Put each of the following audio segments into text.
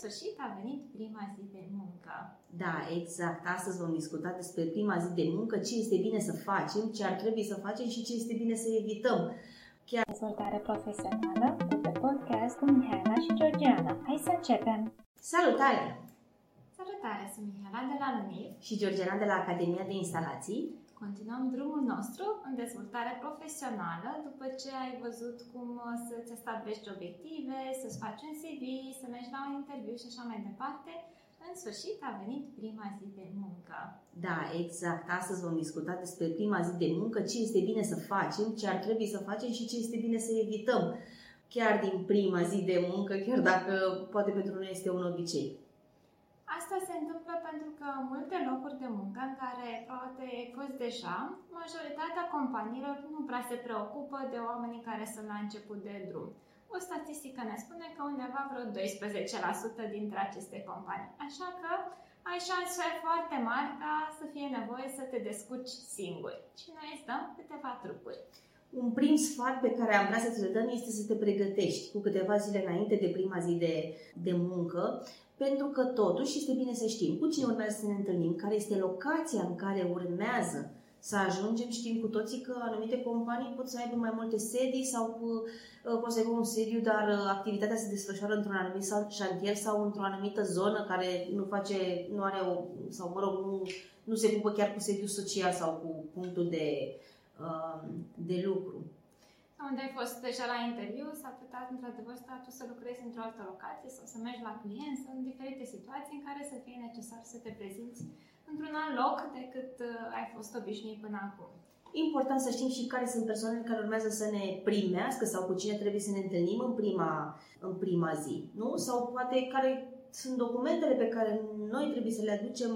sfârșit a venit prima zi de muncă. Da, exact. Astăzi vom discuta despre prima zi de muncă, ce este bine să facem, ce ar trebui să facem și ce este bine să evităm. Chiar... Dezvoltare profesională de pe podcast cu Mihaela și Georgiana. Hai să începem! Salutare! Salutare, sunt Mihaela de la LUNIR și Georgiana de la Academia de Instalații. Continuăm drumul nostru în dezvoltare profesională după ce ai văzut cum să-ți stabilești obiective, să-ți faci un CV, să mergi la un interviu și așa mai departe. În sfârșit a venit prima zi de muncă. Da, exact. Astăzi vom discuta despre prima zi de muncă, ce este bine să facem, ce ar trebui să facem și ce este bine să evităm. Chiar din prima zi de muncă, chiar dacă poate pentru noi este un obicei. Asta se întâmplă pentru că multe locuri de muncă în care poate ai fost deja, majoritatea companiilor nu prea se preocupă de oamenii care sunt la început de drum. O statistică ne spune că undeva vreo 12% dintre aceste companii. Așa că ai șanse foarte mari ca să fie nevoie să te descurci singur. Și noi îți dăm câteva trucuri. Un prim sfat pe care am vrea să ți-l dăm este să te pregătești cu câteva zile înainte de prima zi de, de muncă, pentru că totuși este bine să știm cu cine urmează să ne întâlnim, care este locația în care urmează să ajungem. Știm cu toții că anumite companii pot să aibă mai multe sedii sau uh, pot să aibă un sediu, dar uh, activitatea se desfășoară într-un anumit șantier sau într-o anumită zonă care nu face, nu are o, sau mă rog, nu, nu se ocupă chiar cu sediu social sau cu punctul de, uh, de lucru unde ai fost deja la interviu, s-ar putea într-adevăr tu să lucrezi într-o altă locație sau să mergi la client. Sunt diferite situații în care să fie necesar să te prezinți într-un alt loc decât uh, ai fost obișnuit până acum. Important să știm și care sunt persoanele care urmează să ne primească sau cu cine trebuie să ne întâlnim în prima, în prima zi. Nu? Sau poate care sunt documentele pe care noi trebuie să le aducem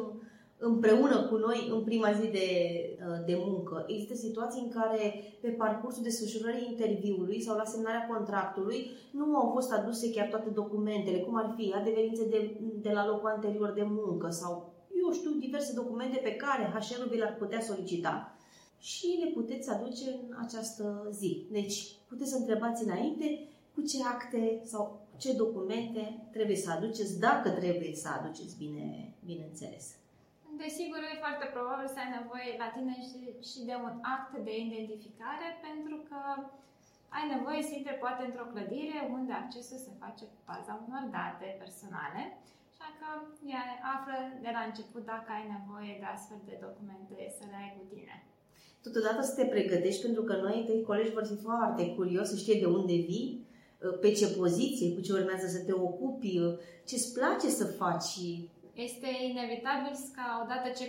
împreună cu noi în prima zi de, uh, de muncă. Există situații în care pe parcursul desfășurării interviului sau la semnarea contractului nu au fost aduse chiar toate documentele, cum ar fi adeverințe de, de la locul anterior de muncă sau, eu știu, diverse documente pe care HR-ul vi le-ar putea solicita și le puteți aduce în această zi. Deci, puteți să întrebați înainte cu ce acte sau ce documente trebuie să aduceți, dacă trebuie să aduceți, bine, bineînțeles. Desigur, e foarte probabil să ai nevoie la tine și, și de un act de identificare pentru că ai nevoie să intri poate într-o clădire unde accesul se face pe baza unor date personale. Așa că ea află de la început dacă ai nevoie de astfel de documente să le ai cu tine. Totodată să te pregătești pentru că noi, tăi colegi, vor fi foarte curios să știe de unde vii, pe ce poziție, cu ce urmează să te ocupi, ce îți place să faci este inevitabil ca odată ce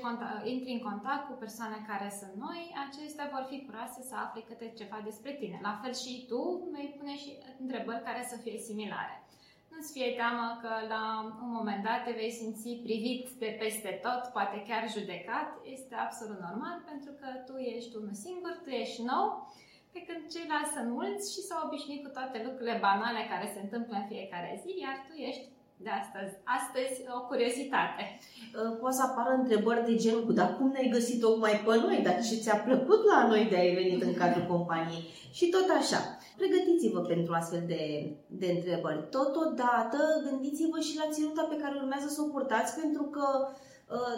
intri în contact cu persoane care sunt noi, acestea vor fi curioase să afle câte ceva despre tine. La fel și tu vei pune și întrebări care să fie similare. Nu-ți fie teamă că la un moment dat te vei simți privit de peste tot, poate chiar judecat. Este absolut normal pentru că tu ești unul singur, tu ești nou, pe când ceilalți sunt mulți și s-au obișnuit cu toate lucrurile banale care se întâmplă în fiecare zi, iar tu ești de astăzi. Astăzi o curiozitate. Uh, poate să apară întrebări de genul cu, dar cum ne-ai găsit tocmai pe noi? Dar ce ți-a plăcut la noi de ai venit în cadrul companiei? Și tot așa. Pregătiți-vă pentru astfel de, de întrebări. Totodată, gândiți-vă și la ținuta pe care urmează să o purtați, pentru că uh,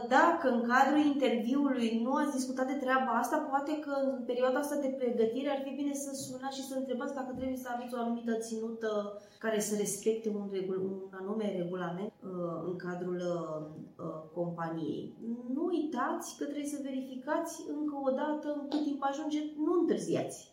dacă în cadrul interviului nu ați discutat de treaba asta, poate că în perioada asta de pregătire ar fi bine să sunați și să întrebați dacă trebuie să aveți o anumită ținută care să respecte un, regul, un anume regulament uh, în cadrul uh, uh, companiei. Nu uitați că trebuie să verificați încă o dată în cât timp ajunge, nu întârziați.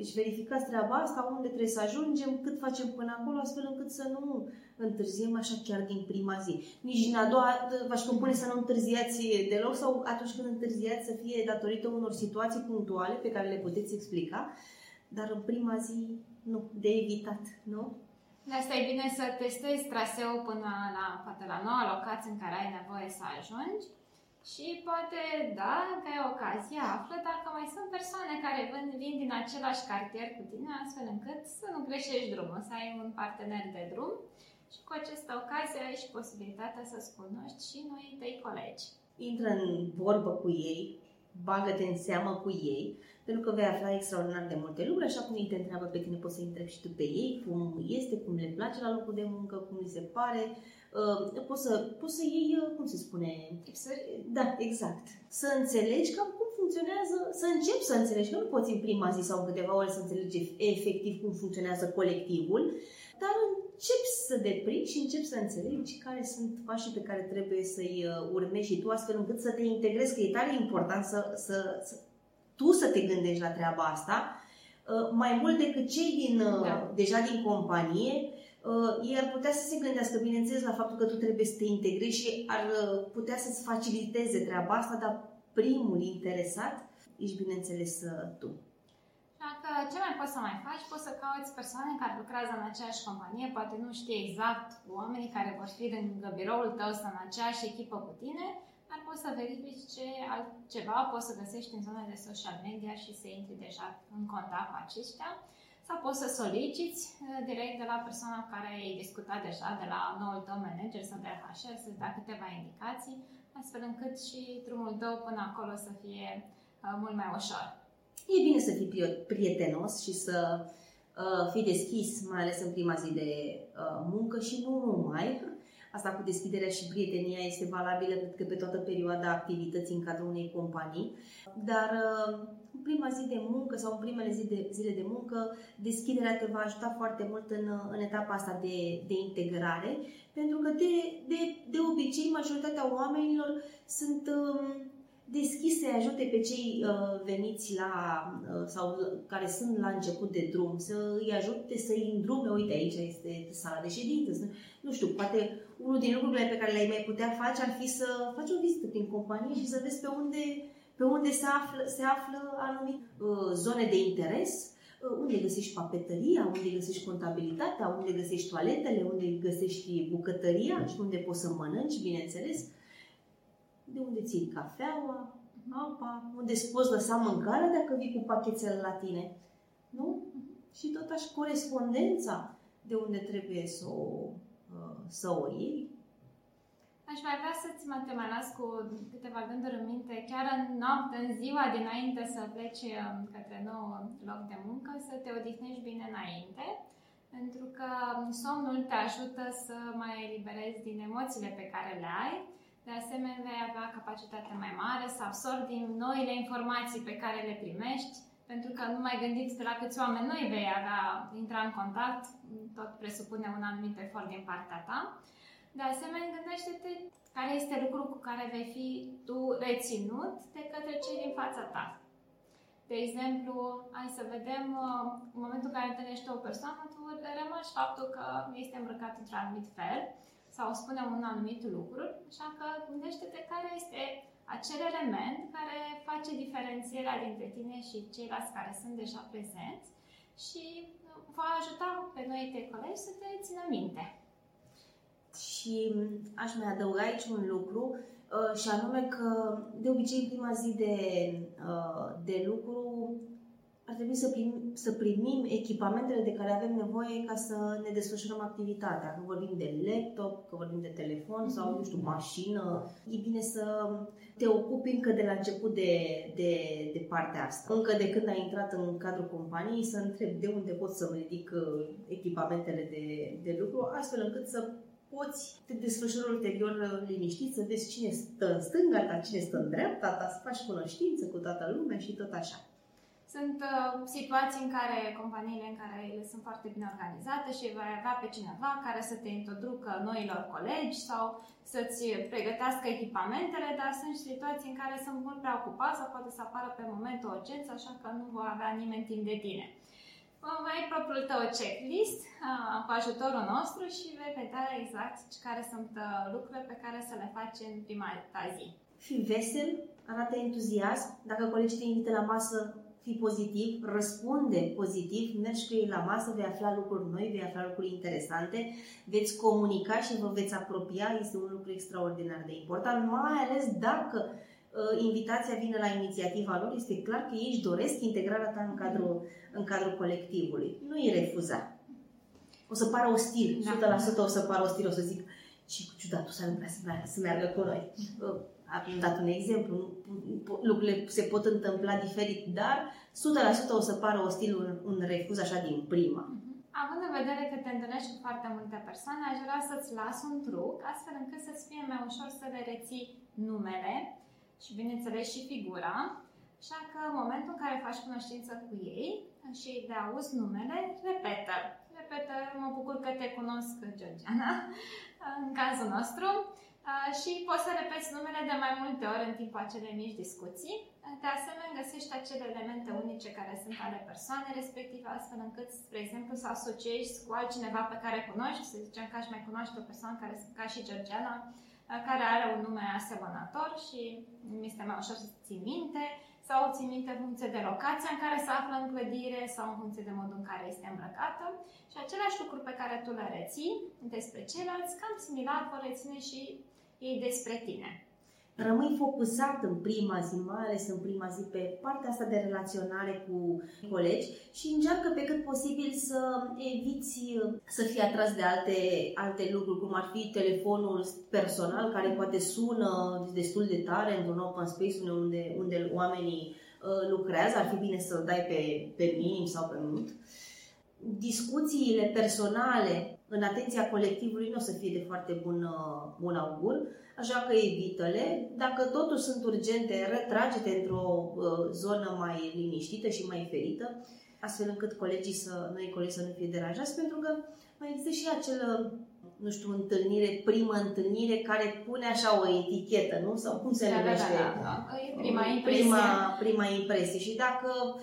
Deci verificați treaba asta, unde trebuie să ajungem, cât facem până acolo, astfel încât să nu întârziem așa chiar din prima zi. Nici din a doua v-aș propune să nu întârziați deloc sau atunci când întârziați să fie datorită unor situații punctuale pe care le puteți explica, dar în prima zi nu, de evitat, nu? De asta e bine să testezi traseul până la, poate la noua locație în care ai nevoie să ajungi și poate, da, că ai ocazia, află dacă mai sunt persoane care vin, vin din același cartier cu tine, astfel încât să nu greșești drumul, să ai un partener de drum și cu această ocazie ai și posibilitatea să-ți cunoști și noi tăi colegi. Intră în vorbă cu ei, bagă-te în seamă cu ei, pentru că vei afla extraordinar de multe lucruri, așa cum ei te întreabă pe tine, poți să întrebi și tu pe ei, cum este, cum le place la locul de muncă, cum li se pare uh, poți, să, poți să iei, uh, cum se spune? Tipsuri? Da, exact. Să înțelegi cam cum funcționează, să începi să înțelegi, că nu poți în prima zi sau în câteva ore să înțelegi efectiv cum funcționează colectivul, dar începi să deprinzi și începi să înțelegi care sunt pașii pe care trebuie să-i uh, urmezi și tu astfel încât să te integrezi, că e tare important să, să, să tu să te gândești la treaba asta, uh, mai mult decât cei din, uh, da. deja din companie, ei ar putea să se gândească, bineînțeles, la faptul că tu trebuie să te integrezi și ar putea să-ți faciliteze treaba asta, dar primul interesat ești, bineînțeles, tu. Dacă ce mai poți să mai faci, poți să cauți persoane care lucrează în aceeași companie, poate nu știi exact oamenii care vor fi lângă biroul tău sau în aceeași echipă cu tine, dar poți să verifici ce altceva. Poți să găsești în zona de social media și să intri deja în contact cu aceștia sau poți să soliciți uh, direct de la persoana cu care ai discutat deja, de la noul tău manager sau de la HR, să-ți dea câteva indicații, astfel încât și drumul tău până acolo să fie uh, mult mai ușor. E bine să fii prietenos și să uh, fii deschis, mai ales în prima zi de uh, muncă și nu numai. Asta cu deschiderea și prietenia este valabilă cred că pe toată perioada activității în cadrul unei companii. Dar uh, în prima zi de muncă sau în primele zi de, zile de muncă, deschiderea te va ajuta foarte mult în, în etapa asta de, de integrare, pentru că de, de, de obicei majoritatea oamenilor sunt uh, deschis să ajute pe cei uh, veniți la, uh, sau care sunt la început de drum, să îi ajute să îi îndrume, uite aici este sala de ședință, nu știu, poate unul din lucrurile pe care le-ai mai putea face ar fi să faci o vizită prin companie și să vezi pe unde, pe unde se află, se află anumite uh, zone de interes, uh, unde găsești papetăria, unde găsești contabilitatea, unde găsești toaletele, unde găsești bucătăria și unde poți să mănânci, bineînțeles de unde ții cafeaua, apa, unde îți poți lăsa mâncarea dacă vii cu pachetele la tine. Nu? Și tot așa corespondența de unde trebuie să o, uh, să o iei. Aș mai vrea să-ți mă te mai las cu câteva gânduri în minte, chiar în noapte, în ziua dinainte să pleci um, către nou loc de muncă, să te odihnești bine înainte, pentru că somnul te ajută să mai eliberezi din emoțiile pe care le ai de asemenea, vei avea capacitate mai mare să absorbi din noile informații pe care le primești, pentru că nu mai gândiți de la câți oameni noi vei avea, intra în contact, tot presupune un anumit efort din partea ta. De asemenea, gândește-te care este lucrul cu care vei fi tu reținut de către cei din fața ta. De exemplu, hai să vedem, uh, în momentul în care întâlnești o persoană, tu remarci faptul că este îmbrăcat într-un anumit fel, sau spunem un anumit lucru, așa că gândește-te care este acel element care face diferențierea dintre tine și ceilalți care sunt deja prezenți și va ajuta pe noi te colegi să te țină minte. Și aș mai adăuga aici un lucru, uh, și anume că de obicei în prima zi de, uh, de lucru ar trebui să, prim, să primim echipamentele de care avem nevoie ca să ne desfășurăm activitatea. Că vorbim de laptop, că vorbim de telefon sau, nu știu, mașină. E bine să te ocupi încă de la început de, de, de partea asta. Încă de când ai intrat în cadrul companiei să întreb de unde pot să ridic uh, echipamentele de, de lucru, astfel încât să poți te desfășura ulterior uh, liniștit, să vezi cine stă în stânga ta, cine stă în dreapta ta, să faci cunoștință cu toată lumea și tot așa. Sunt uh, situații în care companiile în care ele sunt foarte bine organizate și vei avea pe cineva care să te introducă noilor colegi sau să-ți pregătească echipamentele, dar sunt situații în care sunt mult prea ocupați sau poate să apară pe moment o urgență, așa că nu va avea nimeni timp de tine. Vei propriul tău checklist uh, cu ajutorul nostru și vei vedea exact care sunt uh, lucrurile pe care să le faci în prima ta zi. Fii vesel, arată entuziasm. Dacă colegii te invită la masă, fii pozitiv, răspunde pozitiv, mergi cu ei la masă, vei afla lucruri noi, vei afla lucruri interesante, veți comunica și vă veți apropia, este un lucru extraordinar de important, mai ales dacă uh, invitația vine la inițiativa lor, este clar că ei își doresc integrarea ta în cadrul, în cadrul colectivului. Nu îi refuza. O să pară ostil, da. 100% o să pară ostil, o să zic, și ciudatul să nu vrea să, să meargă cu noi. Uh, am dat un exemplu, lucrurile se pot întâmpla diferit, dar 100% o să pară ostil un, un refuz așa din prima. Având în vedere că te întâlnești cu foarte multe persoane, aș vrea să-ți las un truc, astfel încât să-ți fie mai ușor să le reții numele și, bineînțeles, și figura. Așa că, în momentul în care faci cunoștință cu ei și de auzi numele, repetă. Repetă, mă bucur că te cunosc, Georgiana, în cazul nostru. Și poți să repeți numele de mai multe ori în timpul acelei mici discuții. De asemenea, găsești acele elemente unice care sunt ale persoanei respective, astfel încât, spre exemplu, să asociezi cu altcineva pe care cunoști, să zicem că aș mai cunoaște o persoană care, ca și Georgiana, care are un nume asemănător și mi este mai ușor să ții minte, sau ții minte în funcție de locația în care se află în clădire sau în funcție de modul în care este îmbrăcată și aceleași lucruri pe care tu le reții despre ceilalți, cam similar vor reține și ei despre tine rămâi focusat în prima zi, mai ales în prima zi, pe partea asta de relaționare cu colegi și încearcă pe cât posibil să eviți să fii atras de alte, alte lucruri, cum ar fi telefonul personal care poate sună destul de tare într-un open space unde, unde oamenii uh, lucrează, ar fi bine să-l dai pe, pe minim sau pe mult. Discuțiile personale în atenția colectivului nu o să fie de foarte bun, uh, bun augur așa că evită-le. Dacă totuși sunt urgente, retrage-te într-o uh, zonă mai liniștită și mai ferită, astfel încât colegii să, noi colegi să nu fie deranjați, pentru că mai există și acel nu știu, întâlnire, primă întâlnire care pune așa o etichetă, nu? Sau cum se da, numește? Da, da, da. Prima impresie. Prima, prima impresie. Și dacă, uh,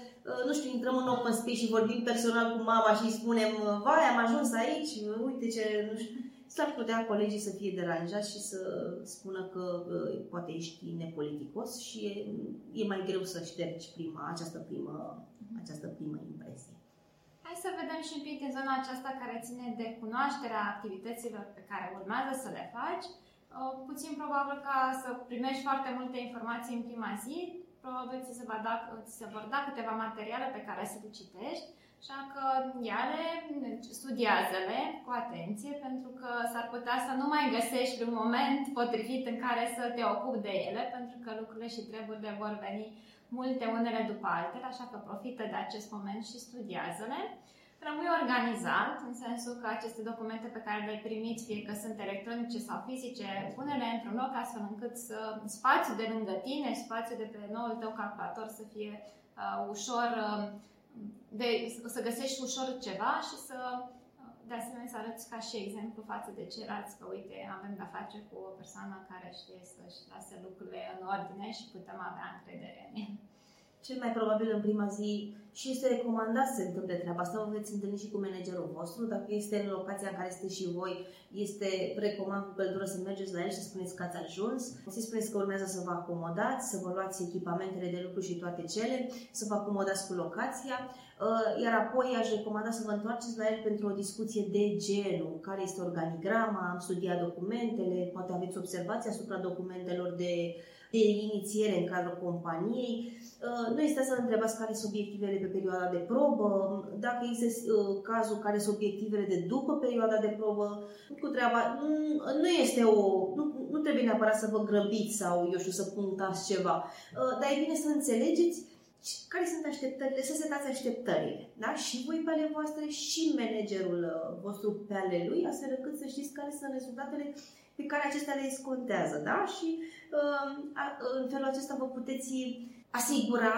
nu știu, intrăm în open space și vorbim personal cu mama și spunem, vai, am ajuns aici, uite ce, nu știu, s-ar putea colegii să fie deranjați și să spună că uh, poate ești nepoliticos și e, e mai greu să ștergi prima, această primă, această primă impresie. Hai să vedem și un pic în zona aceasta care ține de cunoașterea activităților pe care urmează să le faci. Uh, puțin probabil ca să primești foarte multe informații în prima zi, probabil ți se, va da, ți se vor da câteva materiale pe care să le citești Așa că iare, studiază-le cu atenție, pentru că s-ar putea să nu mai găsești un moment potrivit în care să te ocupi de ele, pentru că lucrurile și treburile vor veni multe unele după altele, așa că profită de acest moment și studiază-le. Rămâi organizat, în sensul că aceste documente pe care le primiți, fie că sunt electronice sau fizice, pune-le într-un loc astfel încât să, spațiul de lângă tine, spațiul de pe noul tău calculator să fie uh, ușor uh, de, să găsești ușor ceva și să de asemenea să arăți ca și exemplu față de ceilalți că uite, avem de-a face cu o persoană care știe să-și lase lucrurile în ordine și putem avea încredere în el. Cel mai probabil în prima zi și este recomandat să se întâmple treaba asta, vă veți întâlni și cu managerul vostru. Dacă este în locația în care sunteți și voi, este recomand cu căldură să mergeți la el și să spuneți că ați ajuns, să spuneți că urmează să vă acomodați, să vă luați echipamentele de lucru și toate cele, să vă acomodați cu locația, uh, iar apoi aș recomanda să vă întoarceți la el pentru o discuție de genul, care este organigrama, am studiat documentele, poate aveți observații asupra documentelor de de inițiere în cadrul companiei. Uh, nu este să întrebați care sunt obiectivele pe perioada de probă, dacă există uh, cazul care sunt obiectivele de după perioada de probă, cu treaba. Nu este o. Nu, nu trebuie neapărat să vă grăbiți sau, eu știu, să punctați ceva, uh, dar e bine să înțelegeți care sunt așteptările, să setați așteptările, da? Și voi pe ale voastre și managerul vostru pe ale lui, astfel încât să știți care sunt rezultatele pe care acestea le scontează, da? Și uh, în felul acesta vă puteți asigura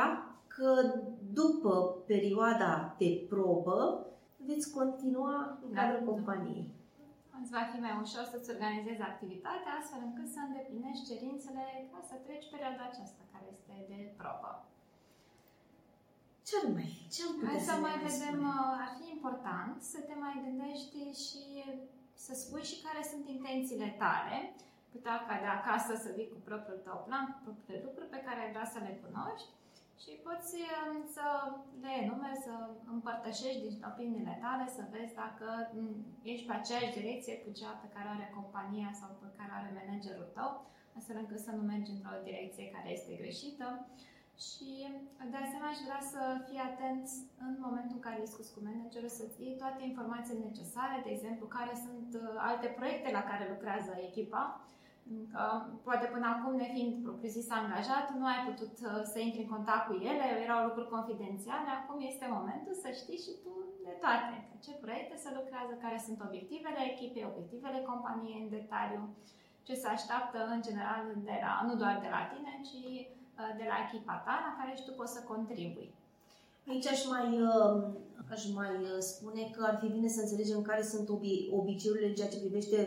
că după perioada de probă veți continua în da. cadrul da. companiei. Îți va fi mai ușor să-ți organizezi activitatea astfel încât să îndeplinești cerințele ca să treci perioada aceasta care este de probă. Ce ar mai? Ce am Hai să mai vedem, spune? Uh, ar fi important să te mai gândești și să spui și care sunt intențiile tale. Putea ca de acasă să vii cu propriul tău plan, cu propriile lucruri pe care ai vrea să le cunoști și poți um, să le enumeri, să împărtășești din opiniile tale, să vezi dacă mm, ești pe aceeași direcție cu cea pe care are compania sau pe care are managerul tău, astfel încât să nu mergi într-o direcție care este greșită. Și de asemenea aș vrea să fii atent în momentul în care discuți cu managerul să-ți iei toate informațiile necesare, de exemplu, care sunt uh, alte proiecte la care lucrează echipa, Că, poate până acum, nefiind propriu-zis angajat, nu ai putut uh, să intri în contact cu ele, erau lucruri confidențiale, acum este momentul să știi și tu de toate. Ce proiecte se lucrează, care sunt obiectivele echipei, obiectivele companiei în detaliu, ce se așteaptă în general de la, nu doar de la tine, ci uh, de la echipa ta la care și tu poți să contribui. Aici aș mai, uh, aș mai spune că ar fi bine să înțelegem care sunt obiceiurile în ceea ce privește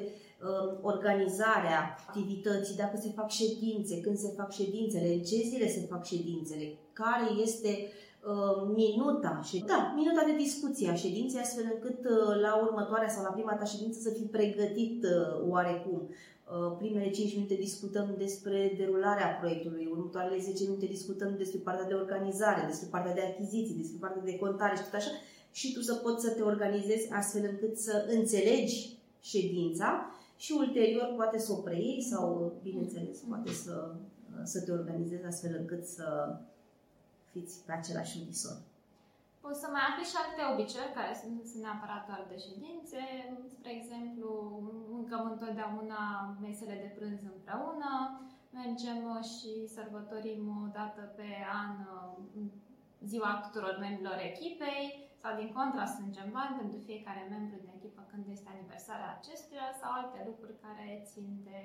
Um, organizarea activității, dacă se fac ședințe, când se fac ședințele, în ce zile se fac ședințele, care este uh, minuta, da, minuta de discuție a ședinței, astfel încât uh, la următoarea sau la prima ta ședință să fii pregătit uh, oarecum. Primele 5 minute discutăm despre derularea proiectului, următoarele 10 minute discutăm despre partea de organizare, despre partea de achiziții, despre partea de contare și tot așa, și tu să poți să te organizezi astfel încât să înțelegi ședința și ulterior poate să o preiei sau, bineînțeles, poate să, să te organizezi astfel încât să fiți pe același unison. Poți să mai afli și alte obiceiuri care sunt, sunt neapărat doar de ședințe. Spre exemplu, mâncăm întotdeauna mesele de prânz împreună, mergem și sărbătorim o dată pe an ziua tuturor membrilor echipei sau din contra strângem bani pentru fiecare membru din echipă când este aniversarea acestuia sau alte lucruri care țin de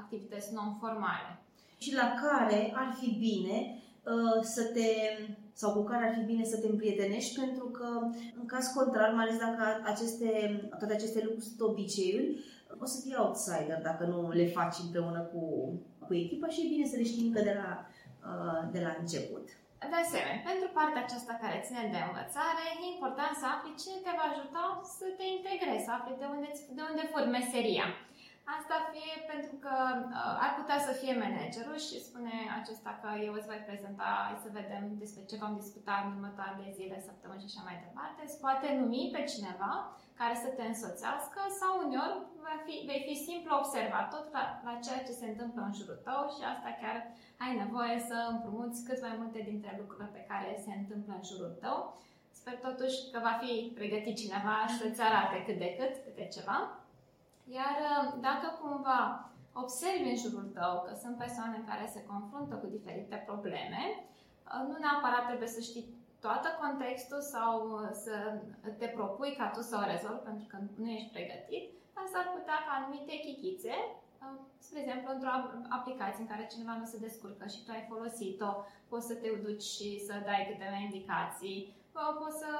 activități non-formale. Și la care ar fi bine uh, să te, sau cu care ar fi bine să te împrietenești, pentru că în caz contrar, mai ales dacă aceste, toate aceste lucruri sunt obiceiuri, o să fii outsider dacă nu le faci împreună cu, cu echipa și e bine să le știi încă de la, uh, de la început. De asemenea, pentru partea aceasta care ține de învățare, e important să afli ce te va ajuta să te integrezi, să afli de unde, de unde furi meseria. Asta fie pentru că uh, ar putea să fie managerul și spune acesta că eu îți voi prezenta, să vedem despre ce vom discuta în următoarele zile, săptămâni și așa mai departe. Îți poate numi pe cineva care să te însoțească sau uneori vei fi, vei fi simplu observator la, la ceea ce se întâmplă în jurul tău și asta chiar ai nevoie să împrumuți cât mai multe dintre lucrurile pe care se întâmplă în jurul tău. Sper totuși că va fi pregătit cineva să-ți arate cât de cât câte ceva. Iar uh, dacă cumva observi în jurul tău că sunt persoane care se confruntă cu diferite probleme, uh, nu neapărat trebuie să știi toată contextul sau uh, să te propui ca tu să o rezolvi pentru că nu ești pregătit, dar s-ar putea ca anumite chichițe, spre exemplu, într-o aplicație în care cineva nu se descurcă și tu ai folosit-o, poți să te duci și să dai câteva indicații, poți să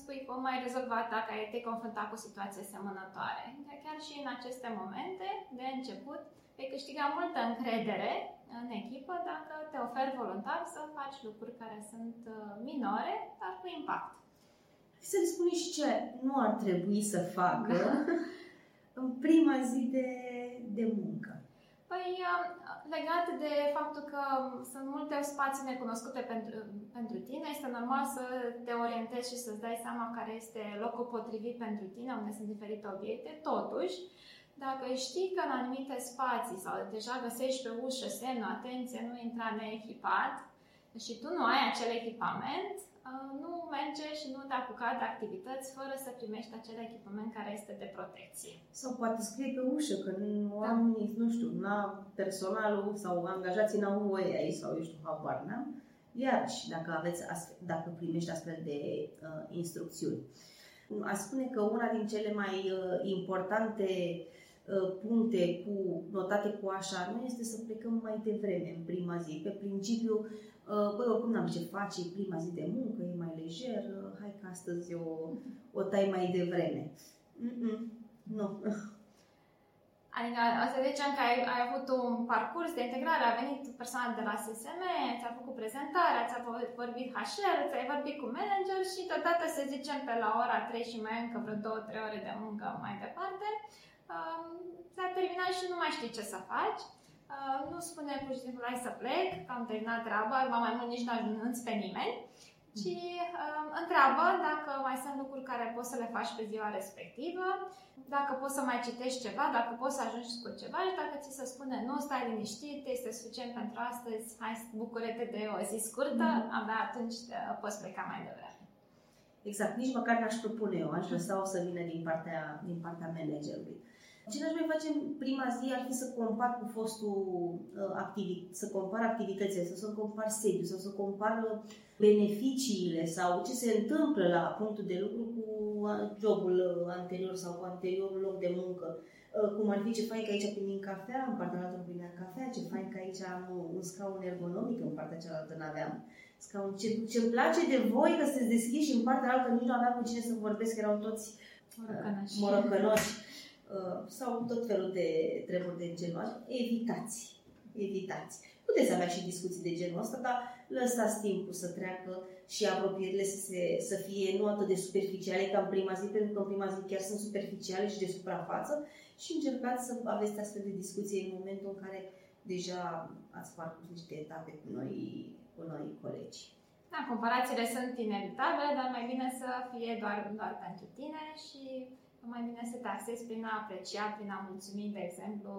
spui cum ai rezolvat dacă ai te confruntat cu situații asemănătoare. Dar chiar și în aceste momente de început vei câștiga multă încredere în echipă dacă te oferi voluntar să faci lucruri care sunt uh, minore, dar cu impact. Să le spui și ce nu ar trebui să facă în prima zi de, de muncă. Păi, uh, legat de faptul că sunt multe spații necunoscute pentru, pentru tine, este normal să te orientezi și să-ți dai seama care este locul potrivit pentru tine, unde sunt diferite obiecte. Totuși, dacă știi că în anumite spații sau deja găsești pe ușă semnul, atenție, nu intra neechipat și tu nu ai acel echipament, uh, nu merge și nu te apuca de activități fără să primești acel echipament care este de protecție. Sau poate scrie pe ușă că nu da. oamenii, nu știu, n personalul sau angajații n-au voie aici sau eu știu, habar n-am. Iarăși, dacă, aveți astfel, dacă primești astfel de uh, instrucțiuni. A spune că una din cele mai uh, importante uh, puncte cu notate cu așa nu este să plecăm mai devreme în prima zi. Pe principiu, uh, băi, oricum n-am ce face, e prima zi de muncă, e mai lejer, uh, hai că astăzi o, o tai mai devreme. Mm-mm, nu. Adică să zicem că ai, ai avut un parcurs de integrare, a venit persoana de la SSM, ți-a făcut prezentarea, ți-a vorbit HR, ți-ai vorbit cu manager și totodată să zicem pe la ora 3 și mai încă vreo 2-3 ore de muncă mai departe, um, s-a terminat și nu mai știi ce să faci. Uh, nu spune pur și simplu hai să plec, că am terminat treaba, mai mult nici nu ajungi pe nimeni ci uh, întreabă dacă mai sunt lucruri care poți să le faci pe ziua respectivă, dacă poți să mai citești ceva, dacă poți să ajungi cu ceva și dacă ți se spune nu, stai liniștit, este suficient pentru astăzi, hai bucurete de o zi scurtă, mm-hmm. abia atunci uh, poți pleca mai devreme. Exact, nici măcar n-aș propune eu, aș lăsa o să vină din partea, din partea managerului. Ce n-aș mai face în prima zi ar fi să compar cu fostul uh, activit, să compar activitățile, să, să compar sediu, să, să compar uh, beneficiile sau ce se întâmplă la punctul de lucru cu uh, jobul anterior sau cu anteriorul loc de muncă. Cum ar fi ce fain că aici primim cafea, în partea altă nu primeam cafea, ce fain că aici am un scaun ergonomic, în partea cealaltă n-aveam scaun. Ce, ce-mi place de voi că sunteți deschiși și în partea altă nici nu aveam cu cine să vorbesc, erau toți morocănoși. morocănoși Uh, sau tot felul de treburi de genul ăsta, evitați. Evitați. Puteți avea și discuții de genul ăsta, dar lăsați timpul să treacă și apropierile să, se, să fie nu atât de superficiale ca în prima zi, pentru că în prima zi chiar sunt superficiale și de suprafață și încercați să aveți astfel de discuții în momentul în care deja ați parcurs niște etape cu noi, cu noi colegi. Da, comparațiile sunt inevitabile, dar mai bine să fie doar, doar pentru tine și mai bine să te axezi prin a aprecia, prin a mulțumi, de exemplu,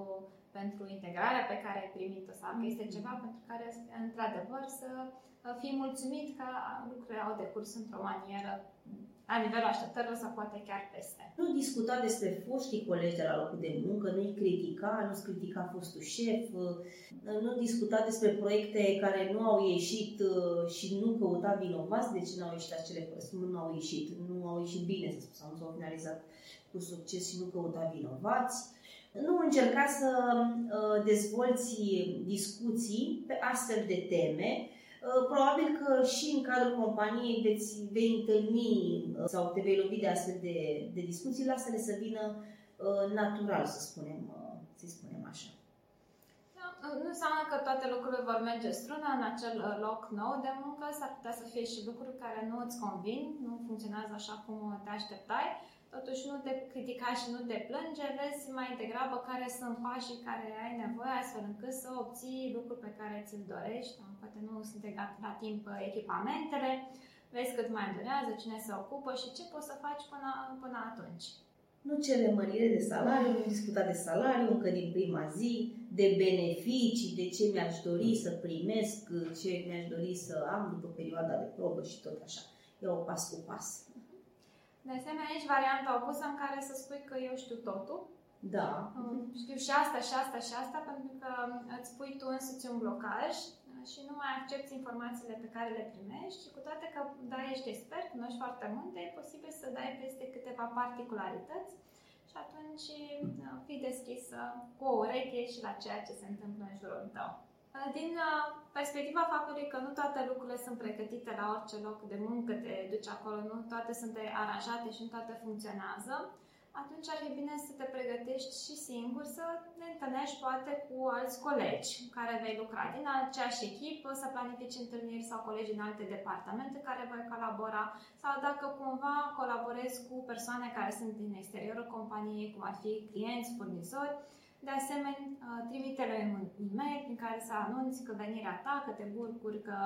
pentru integrarea pe care ai primit-o sau că este ceva pentru care, într-adevăr, să uh, fii mulțumit că lucrurile au decurs într-o manieră la nivelul așteptărilor sau poate chiar peste. Nu discuta despre foștii colegi de la locul de muncă, nu-i critica, nu-ți critica fostul șef, uh, nu discuta despre proiecte care nu au ieșit uh, și nu căuta vinovați de ce nu au ieșit acele proiecte, nu au ieșit, nu au ieșit bine, să spun, sau nu s-au finalizat cu succes și nu căuta vinovați. Nu încerca să uh, dezvolți discuții pe astfel de teme. Uh, probabil că și în cadrul companiei veți, vei întâlni uh, sau te vei lovi de astfel de, de discuții, lasă-le să vină natural, să spunem, să spunem așa. Da, nu înseamnă că toate lucrurile vor merge strună în acel loc nou de muncă, s-ar putea să fie și lucruri care nu îți convin, nu funcționează așa cum te așteptai totuși nu te critica și nu te plânge, vezi mai degrabă care sunt pașii care ai nevoie astfel încât să obții lucruri pe care ți-l dorești, poate nu sunt legat la timp echipamentele, vezi cât mai durează, cine se ocupă și ce poți să faci până, până atunci. Nu cere mărire de salariu, nu discuta de salariu încă din prima zi, de beneficii, de ce mi-aș dori să primesc, ce mi-aș dori să am după perioada de probă și tot așa. Iau pas cu pas. De asemenea, aici varianta opusă în care să spui că eu știu totul. Da. Um, știu și asta, și asta, și asta, pentru că îți pui tu însuți un blocaj uh, și nu mai accepti informațiile pe care le primești și cu toate că, da, ești expert, cunoști foarte multe, e posibil să dai peste câteva particularități și atunci uh, fii deschisă cu o ureche și la ceea ce se întâmplă în jurul tău. Din uh, perspectiva faptului că nu toate lucrurile sunt pregătite la orice loc de muncă, te duci acolo, nu toate sunt aranjate și nu toate funcționează, atunci ar fi bine să te pregătești și singur să te întâlnești poate cu alți colegi care vei lucra din aceeași echipă, să planifici întâlniri sau colegi din alte departamente care voi colabora sau dacă cumva colaborezi cu persoane care sunt din exteriorul companiei, cum ar fi clienți, furnizori, de asemenea, uh, trimite-le un e-mail prin care să anunți că venirea ta, că te bucuri că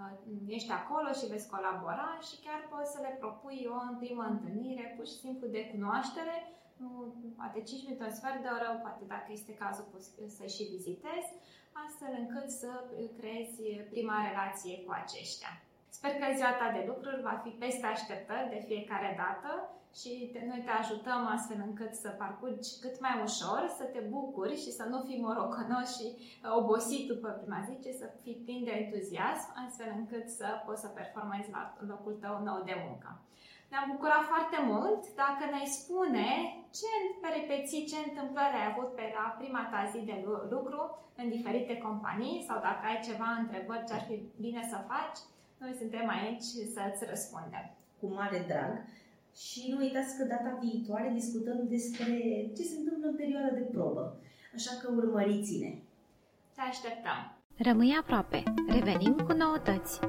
uh, ești acolo și veți colabora și chiar poți să le propui o în primă întâlnire, pur și simplu de cunoaștere, poate 5 minute, un sfert de oră, poate dacă este cazul să și vizitezi, astfel încât să creezi prima relație cu aceștia. Sper că ziua ta de lucruri va fi peste așteptări de fiecare dată și te, noi te ajutăm astfel încât să parcurgi cât mai ușor, să te bucuri și să nu fii morocănos și uh, obosit după prima zi, ci să fii plin de entuziasm, astfel încât să poți să performezi la locul tău nou de muncă. Ne-am bucurat foarte mult dacă ne-ai spune ce peripeții, ce întâmplări ai avut pe la prima ta zi de lucru în diferite companii sau dacă ai ceva întrebări ce ar fi bine să faci, noi suntem aici să-ți răspundem. Cu mare drag. Și nu uitați că data viitoare discutăm despre ce se întâmplă în perioada de probă. Așa că urmăriți-ne! Te așteptăm! Rămâi aproape! Revenim cu noutăți!